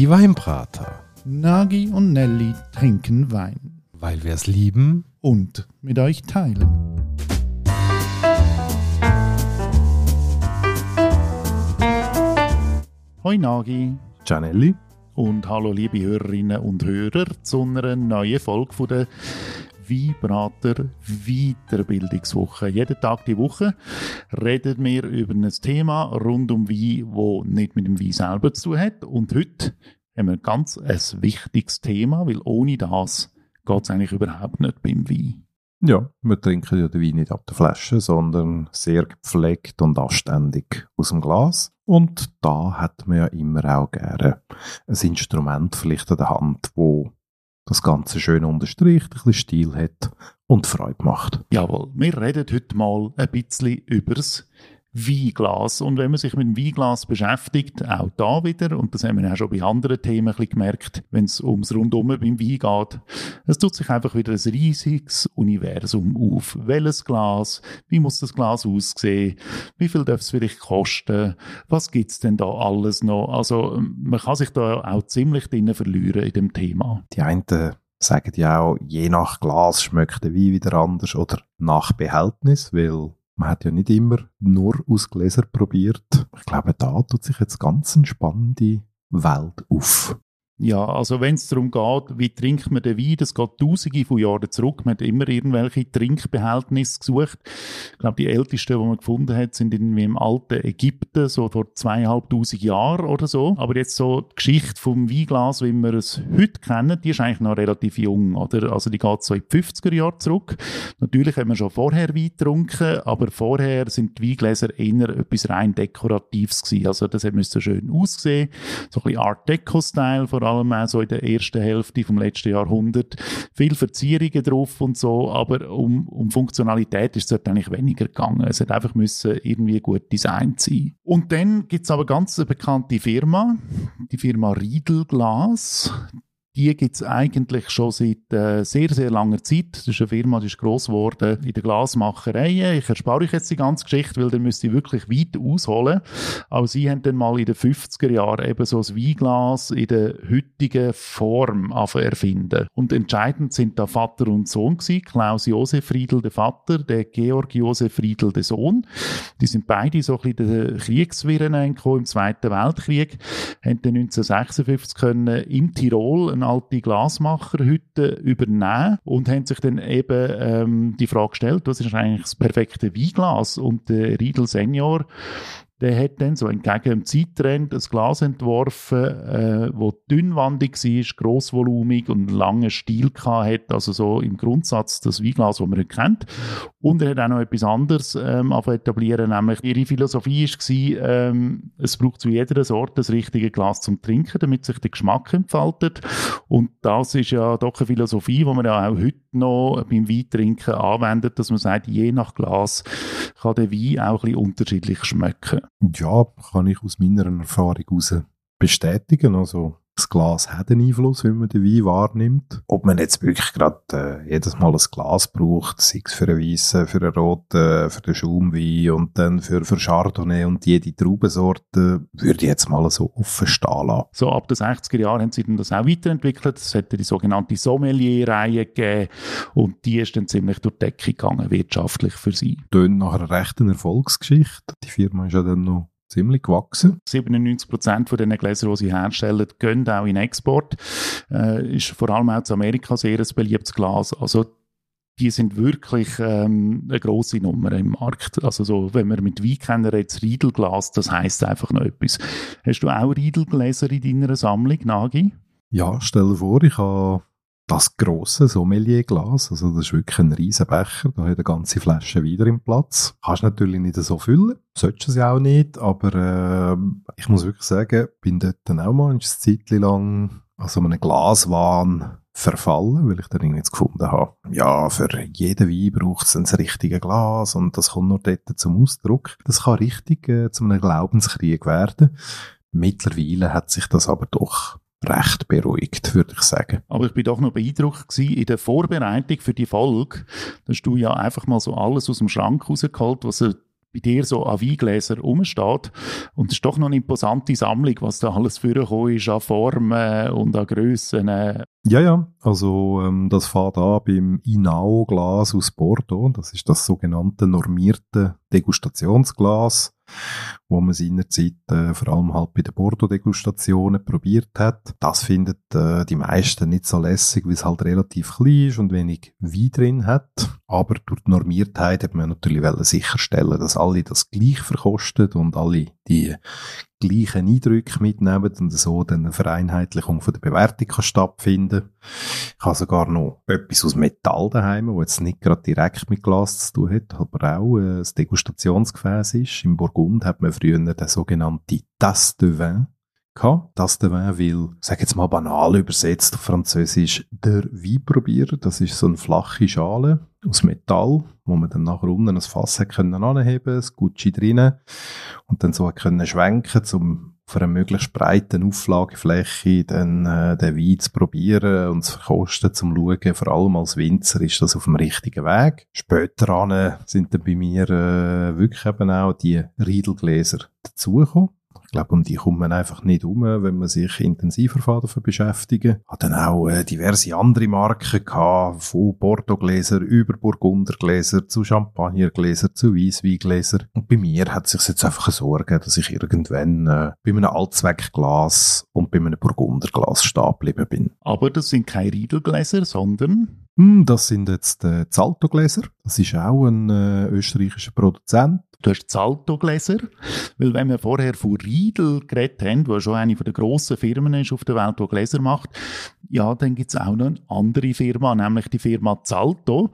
Die Weinbrater. Nagi und Nelly trinken Wein. Weil wir es lieben. Und mit euch teilen. Hoi Nagi. Gianelli. Und hallo liebe Hörerinnen und Hörer zu einer neuen Folge von der Weinbrater Weiterbildungswoche. Jeden Tag die Woche reden wir über ein Thema rund um Wein, wo nicht mit dem Wein selber zu tun hat. Und heute haben wir ganz ein wichtiges Thema, weil ohne das geht es eigentlich überhaupt nicht beim Wein. Ja, wir trinken ja den Wein nicht ab der Flasche, sondern sehr gepflegt und anständig aus dem Glas. Und da hat man ja immer auch gerne ein Instrument vielleicht an der Hand, wo das Ganze schön unterstreicht, ein bisschen Stil hat und Freude macht. Jawohl, wir reden heute mal ein bisschen übers Weinglas. Und wenn man sich mit dem Weinglas beschäftigt, auch da wieder, und das haben wir ja schon bei anderen Themen gemerkt, wenn es ums Rundum beim Wein geht, es tut sich einfach wieder ein riesiges Universum auf. Welches Glas? Wie muss das Glas aussehen? Wie viel darf es vielleicht kosten? Was gibt's denn da alles noch? Also, man kann sich da auch ziemlich drinnen verlieren in dem Thema. Die einen sagen ja auch, je nach Glas schmeckt der Wein wieder anders oder nach Behältnis, weil man hat ja nicht immer nur aus Gläser probiert. Ich glaube, da tut sich jetzt ganz eine spannende Welt auf. Ja, also wenn es darum geht, wie trinkt man den Wein, das geht tausende von Jahren zurück. Man hat immer irgendwelche Trinkbehältnisse gesucht. Ich glaube, die ältesten, die man gefunden hat, sind irgendwie im alten Ägypten, so vor zweieinhalbtausend Jahren oder so. Aber jetzt so die Geschichte vom Weinglas, wie wir es heute kennen, die ist eigentlich noch relativ jung, oder? Also die geht so in die 50er Jahre zurück. Natürlich haben wir schon vorher Wein getrunken, aber vorher sind die Weingläser eher etwas rein Dekoratives gewesen. Also das müsste schön aussehen. So ein bisschen Art Deco-Style vor allem allem auch so in der ersten Hälfte vom letzten Jahrhundert. Viel Verzierungen drauf und so, aber um, um Funktionalität ist es dort eigentlich weniger gegangen. Es hat einfach müssen irgendwie gut designt sein. Und dann gibt es aber ganz eine bekannte Firma, die Firma Riedel Glas die gibt es eigentlich schon seit äh, sehr, sehr langer Zeit. Das ist eine Firma, die ist gross geworden in der Glasmacherei. Ich erspare euch jetzt die ganze Geschichte, weil dann müsst ihr wirklich weit ausholen. Aber sie haben dann mal in den 50er Jahren eben so ein Weinglas in der heutigen Form erfinden. Und entscheidend sind da Vater und Sohn gewesen. Klaus Josef Friedel, der Vater, der Georg Josef Friedel, der Sohn. Die sind beide so ein bisschen den Kriegswirren im Zweiten Weltkrieg. Haben dann 1956 können im Tirol eine alte Glasmacherhütte übernehmen und haben sich dann eben ähm, die Frage gestellt, was ist eigentlich das perfekte Weinglas? Und der Riedel Senior der hat dann so entgegen dem Zeittrend ein Glas entworfen, äh, wo dünnwandig war, grossvolumig und einen langen Stiel hatte, also so im Grundsatz das Weinglas, das man nicht kennt. Und er hat auch noch etwas anderes ähm, etablieren, nämlich ihre Philosophie war, ähm, es braucht zu jeder Sorte das richtige Glas zum Trinken, damit sich der Geschmack entfaltet. Und das ist ja doch eine Philosophie, die man ja auch heute noch beim Weintrinken anwendet, dass man sagt, je nach Glas kann der Wein auch ein bisschen unterschiedlich schmecken. Ja, kann ich aus meiner Erfahrung heraus bestätigen. Also das Glas hat einen Einfluss, wenn man den Wein wahrnimmt. Ob man jetzt wirklich gerade äh, jedes Mal ein Glas braucht, sei es für einen weißen, für einen roten, für den Schaumwein und dann für, für Chardonnay und jede Traubensorte, würde ich jetzt mal so offen stehen lassen. So ab den 60er Jahren haben sie dann das auch weiterentwickelt. Es hat die sogenannte Sommelier-Reihe gegeben und die ist dann ziemlich durch die Decke gegangen, wirtschaftlich für sie. Tönt nach einer rechten Erfolgsgeschichte. Die Firma ist ja dann noch ziemlich gewachsen. 97 Prozent von den Gläsern, die sie herstellen, gehen auch in Export. Äh, ist vor allem auch zu Amerika sehr ein beliebtes Glas. Also die sind wirklich ähm, eine große Nummer im Markt. Also so, wenn wir mit Wein kennen, jetzt Riedelglas, das heißt einfach noch etwas. Hast du auch Riedelgläser in deiner Sammlung, Nagi? Ja, stell dir vor, ich habe das grosse Sommelierglas, also das ist wirklich ein riesen Becher, da hat eine ganze Flasche wieder im Platz. Kannst natürlich nicht so füllen, solltest es ja auch nicht, aber äh, ich muss wirklich sagen, bin dort dann auch mal eine Zeit lang an so einem Glaswahn verfallen, weil ich dann irgendwie gefunden habe, ja, für jeden Wein braucht es ein richtiges Glas und das kommt nur dort zum Ausdruck. Das kann richtig äh, zu einem Glaubenskrieg werden. Mittlerweile hat sich das aber doch recht beruhigt, würde ich sagen. Aber ich bin doch noch beeindruckt gewesen, in der Vorbereitung für die Folge, da hast du ja einfach mal so alles aus dem Schrank rausgeholt, was bei dir so an Weingläser rumsteht. Und es ist doch noch eine imposante Sammlung, was da alles vorgekommen ist an Formen und an Grössen. Ja, ja, also ähm, das fährt an beim Inao-Glas aus Bordeaux. Das ist das sogenannte normierte Degustationsglas wo man seinerzeit äh, vor allem halt bei den Bordeaux-Degustationen probiert hat. Das findet äh, die meisten nicht so lässig, weil es halt relativ klein ist und wenig Wein drin hat. Aber durch die Normiertheit hat man natürlich sicherstellen, dass alle das gleich verkostet und alle die gleichen Eindrücke mitnehmen und so dann eine Vereinheitlichung von der Bewertung kann stattfinden Ich habe sogar noch etwas aus Metall daheim, wo jetzt nicht gerade direkt mit Glas zu tun hat, aber auch äh, ein Degustationsgefäß ist. Im Burgund hat man früher den sogenannten Tasse de Vin gehabt. Das de Vin will, sag jetzt mal banal übersetzt auf Französisch, der Wein probieren. Das ist so eine flache Schale aus Metall, wo man dann nachher unten ein Fass können anheben, das Gucci drinnen und dann so können schwenken, um auf einer möglichst breiten Auflagefläche dann äh, den Wein zu probieren und zu verkosten, zum schauen, vor allem als Winzer ist das auf dem richtigen Weg. Später an sind dann bei mir äh, wirklich eben auch die Riedelgläser dazugekommen. Ich glaube, um die kommt man einfach nicht um, wenn man sich intensiver davon beschäftigen. Hat dann auch äh, diverse andere Marken gehabt, von Bordeaux-Gläser über Burgundergläser zu Champagnergläser zu Weissweingläser. Und bei mir hat sich jetzt einfach so ergeben, dass ich irgendwann äh, bei einem Allzweckglas und bei einem Burgunderglas stehen geblieben bin. Aber das sind keine Riedelgläser, sondern hm, das sind jetzt äh, Zalto-Gläser. Das ist auch ein äh, österreichischer Produzent. Du hast Zalto-Gläser, weil wenn wir vorher von Riedel geredet haben, wo schon eine der grossen Firmen ist auf der Welt, die Gläser macht, ja, dann gibt es auch noch eine andere Firma, nämlich die Firma Zalto.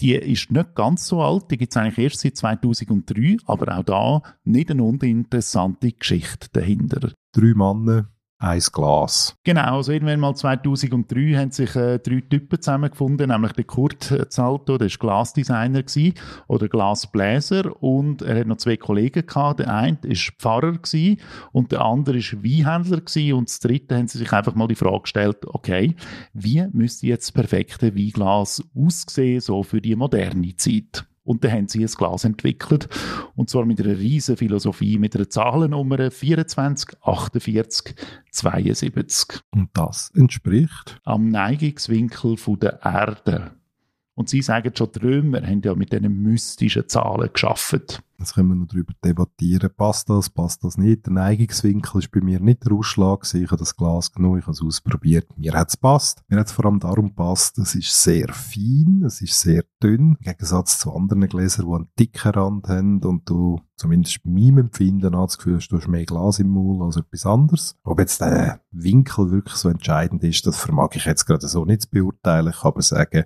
Die ist nicht ganz so alt, die gibt es eigentlich erst seit 2003, aber auch da nicht eine uninteressante Geschichte dahinter. Drei Männer, ein Glas. Genau, also irgendwann mal 2003 haben sich äh, drei Typen zusammengefunden, nämlich der Kurt Zalto, der war Glasdesigner gewesen, oder Glasbläser und er hat noch zwei Kollegen gehabt. Der eine war Pfarrer gewesen, und der andere war Weinhändler gewesen, und das dritte haben sie sich einfach mal die Frage gestellt, okay, wie müsste jetzt das perfekte Weinglas aussehen, so für die moderne Zeit? Und dann haben sie ein Glas entwickelt. Und zwar mit einer riesen Philosophie, mit einer Zahlennummer 24, 48, 72. Und das entspricht? Am Neigungswinkel der Erde. Und sie sagen schon, die Römer haben ja mit diesen mystischen Zahlen geschaffen. Jetzt können wir noch darüber debattieren, passt das, passt das nicht. Der Neigungswinkel ist bei mir nicht der Ausschlag Ich habe das Glas genug, ich habe es ausprobiert. Mir hat es passt. Mir hat es vor allem darum passt, es ist sehr fein, es ist sehr dünn. Im Gegensatz zu anderen Gläsern, die einen dicken Rand haben und du zumindest meinem Empfinden das Gefühl hast, du hast mehr Glas im Maul als etwas anderes. Ob jetzt der Winkel wirklich so entscheidend ist, das vermag ich jetzt gerade so nicht zu beurteilen. Ich kann aber sagen,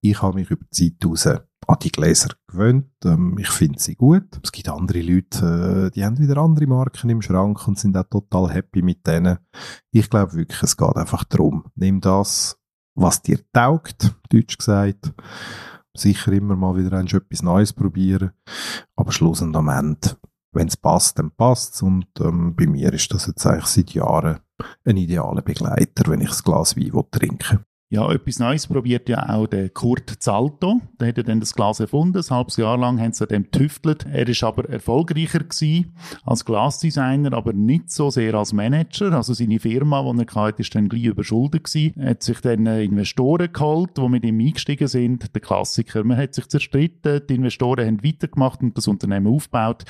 ich habe mich über die Zeit heraus an die Gläser gewöhnt. Ähm, ich finde sie gut. Es gibt andere Leute, äh, die haben wieder andere Marken im Schrank und sind auch total happy mit denen. Ich glaube wirklich, es geht einfach darum, nimm das, was dir taugt, deutsch gesagt. Sicher immer mal wieder etwas Neues probieren. Aber Schluss und am Ende, wenn es passt, dann passt es. Und ähm, bei mir ist das jetzt eigentlich seit Jahren ein idealer Begleiter, wenn ich ein Glas Wein trinken ja, etwas Neues probiert ja auch der Kurt Zalto. Der hat ja dann das Glas erfunden. Ein halbes Jahr lang haben sie an dem tüftelt. Er ist aber erfolgreicher gewesen als Glasdesigner, aber nicht so sehr als Manager. Also seine Firma, die er hatte, ist dann gleich überschuldet gewesen. Er hat sich dann Investoren geholt, die mit ihm eingestiegen sind. Der Klassiker. Man hat sich zerstritten. Die Investoren haben weitergemacht und das Unternehmen aufgebaut.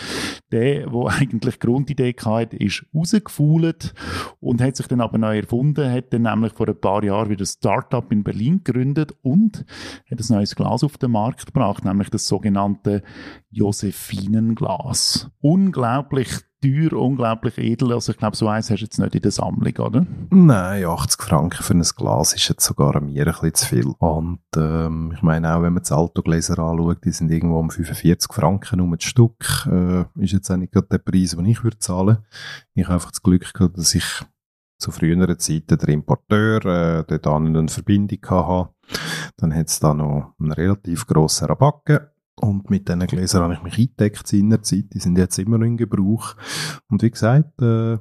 Der, der eigentlich Grundidee hatte, ist rausgefuhlt und hat sich dann aber neu erfunden, hat dann nämlich vor ein paar Jahren wieder Start Startup in Berlin gegründet und hat ein neues Glas auf den Markt gebracht, nämlich das sogenannte Josephinenglas. Unglaublich teuer, unglaublich edel. Also ich glaube, so eins hast du jetzt nicht in der Sammlung, oder? Nein, 80 Franken für ein Glas ist jetzt sogar mir ein bisschen zu viel. Und ähm, ich meine auch, wenn man das Altogläser anschaut, die sind irgendwo um 45 Franken um ein Stück. Äh, ist jetzt auch nicht gerade der Preis, den ich würde zahlen. Ich habe einfach das Glück gehabt, dass ich zu früheren Zeiten der Importeur äh, dort eine Verbindung hatte. Dann hat es da noch einen relativ grossen Rabatt und mit diesen Gläsern habe ich mich eingedeckt Zeit. Die sind jetzt immer noch in Gebrauch. Und wie gesagt, äh,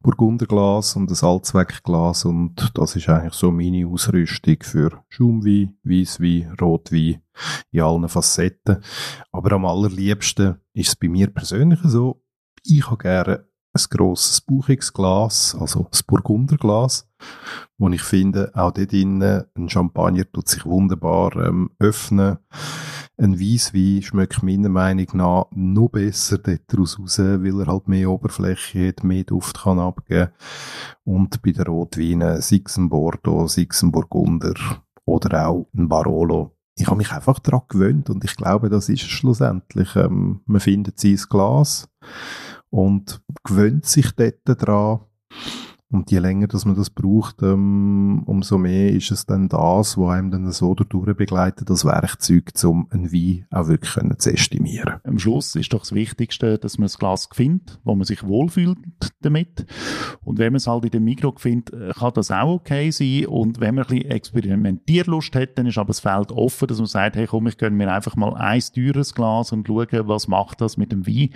Burgunderglas und ein Allzweckglas und das ist eigentlich so meine Ausrüstung für Schaumwein, Weisswein, Rotwein in allen Facetten. Aber am allerliebsten ist es bei mir persönlich so, ich habe gerne ein grosses, bauchiges Glas, also das Burgunderglas, wo ich finde, auch dort drinnen, ein Champagner tut sich wunderbar ähm, öffnen. Ein Weisswein schmeckt meiner Meinung nach noch besser daraus raus, weil er halt mehr Oberfläche hat, mehr Duft kann abgeben. Und bei den Rotweinen, sei es ein Bordeaux, sei es ein Burgunder oder auch ein Barolo, ich habe mich einfach daran gewöhnt und ich glaube, das ist es schlussendlich. Ähm, man findet sein Glas und gewöhnt sich dort dran. Und je länger dass man das braucht, ähm, umso mehr ist es dann das, was einem dann so dadurch begleitet, das Werkzeug, um einen Wein auch wirklich können zu estimieren. Am Schluss ist doch das Wichtigste, dass man ein Glas findet, wo man sich wohlfühlt damit. Und wenn man es halt in dem Mikro findet, äh, kann das auch okay sein. Und wenn man ein bisschen Experimentierlust hat, dann ist aber das Feld offen, dass man sagt, hey komm, ich gönne mir einfach mal ein teures Glas und schauen, was macht das mit dem Wein.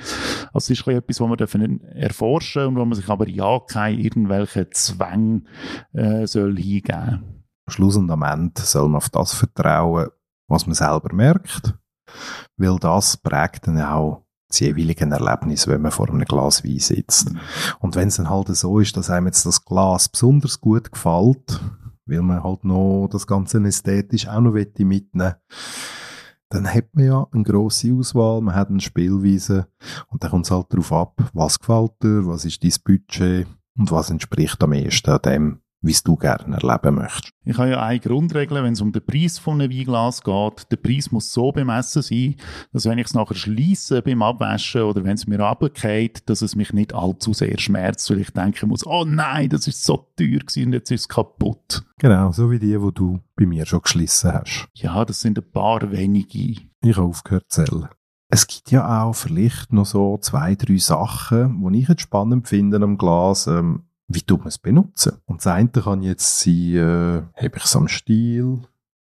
Also es ist etwas, was man dürfen erforschen und wo man sich aber ja keine irgendwelche welchen Zwang äh, soll hingeben. Am Schluss und am Ende soll man auf das vertrauen, was man selber merkt, weil das prägt dann auch das jeweilige Erlebnis, wenn man vor einem Glas Wein sitzt. Und wenn es dann halt so ist, dass einem jetzt das Glas besonders gut gefällt, weil man halt noch das Ganze ästhetisch auch noch mitnehmen dann hat man ja eine grosse Auswahl, man hat eine Spielweise und dann kommt es halt darauf ab, was gefällt dir, was ist dein Budget, und was entspricht am ehesten dem, wie du gerne erleben möchtest. Ich habe ja eine Grundregel, wenn es um den Preis von einem Weinglas geht. Der Preis muss so bemessen sein, dass wenn ich es nachher schließe beim Abwaschen oder wenn es mir runtergeht, dass es mich nicht allzu sehr schmerzt, weil ich denken muss, oh nein, das ist so teuer gewesen und jetzt ist es kaputt. Genau, so wie die, wo du bei mir schon geschlossen hast. Ja, das sind ein paar wenige. Ich habe aufgehört zu zählen. Es gibt ja auch vielleicht noch so zwei, drei Sachen, die ich jetzt spannend finde am Glas. Ähm, wie tut man es benutzen? Und das eine kann jetzt sein, äh, habe ich es am Stiel,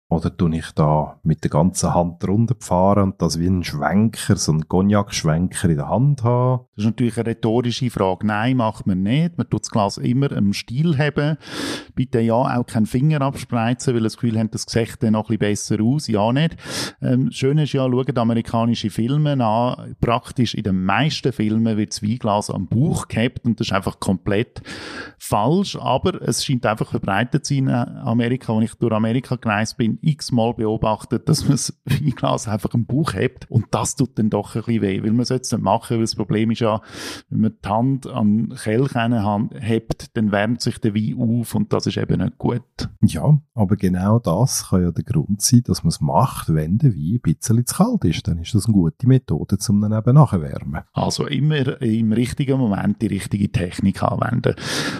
oder tue ich da mit der ganzen Hand runterfahren und das wie ein Schwenker, so ein Cognac-Schwenker in der Hand haben? Das ist natürlich eine rhetorische Frage. Nein, macht man nicht. Man tut das Glas immer im Stil haben. Bitte ja auch keinen Finger abspreizen, weil das Gefühl haben, das sieht dann noch ein bisschen besser aus. Ja, nicht. Ähm, schön ist ja, schaut amerikanische Filme an. Praktisch in den meisten Filmen wird das Weinglas am Bauch gehabt und das ist einfach komplett falsch. Aber es scheint einfach verbreitet zu sein in Amerika. Als ich durch Amerika gereist bin, x-mal beobachtet, dass man das Weinglas einfach im Bauch hebt und das tut dann doch ein bisschen weh, weil man sollte es nicht machen, weil das Problem ist ja, wenn man die Hand an Kelch hebt, dann wärmt sich der Wein auf und das ist eben nicht gut. Ja, aber genau das kann ja der Grund sein, dass man es macht, wenn der Wein ein bisschen zu kalt ist. Dann ist das eine gute Methode, um dann eben nachzuwärmen. Also immer im richtigen Moment die richtige Technik anwenden.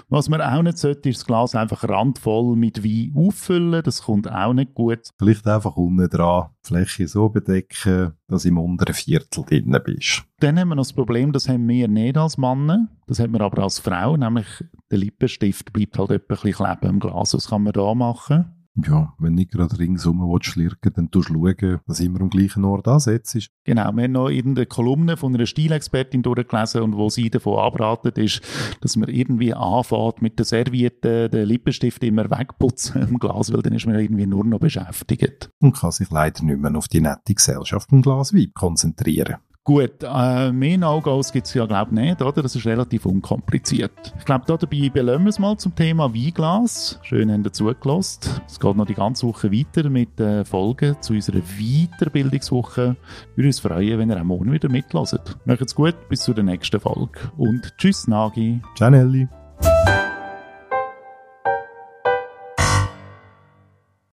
Was man auch nicht sollte, ist das Glas einfach randvoll mit Wein auffüllen. Das kommt auch nicht gut gut. Vielleicht einfach unten dran die Fläche so bedecken, dass du im unteren Viertel drin bist. Dann haben wir noch das Problem, das haben wir nicht als Mann, das haben wir aber als Frau, nämlich der Lippenstift bleibt halt etwas kleben im Glas. Was kann man da machen? Ja, wenn nicht gerade ringsum schlirken dann tust du schauen, dass immer am gleichen Ort ansetzt. Genau, wir haben noch irgendeine Kolumne von einer Stilexpertin durchgelesen und wo sie davon abratet ist, dass man irgendwie anfängt mit der Serviette den Lippenstift immer wegputzen im Glas, weil dann ist man irgendwie nur noch beschäftigt. Und kann sich leider nicht mehr auf die nette Gesellschaft im Glas Wein konzentrieren. Gut, äh, mehr No-Gos gibt es ja, glaube ich, nicht, oder? Das ist relativ unkompliziert. Ich glaube, dabei belassen wir es mal zum Thema Weinglas. Schön, haben ihr zugelassen. Es geht noch die ganze Woche weiter mit äh, Folgen zu unserer Weiterbildungswoche. Wir würden uns freuen, wenn ihr auch morgen wieder mitlässt. Macht's gut, bis zur nächsten Folge. Und tschüss, Nagi. Ciao, Nelly.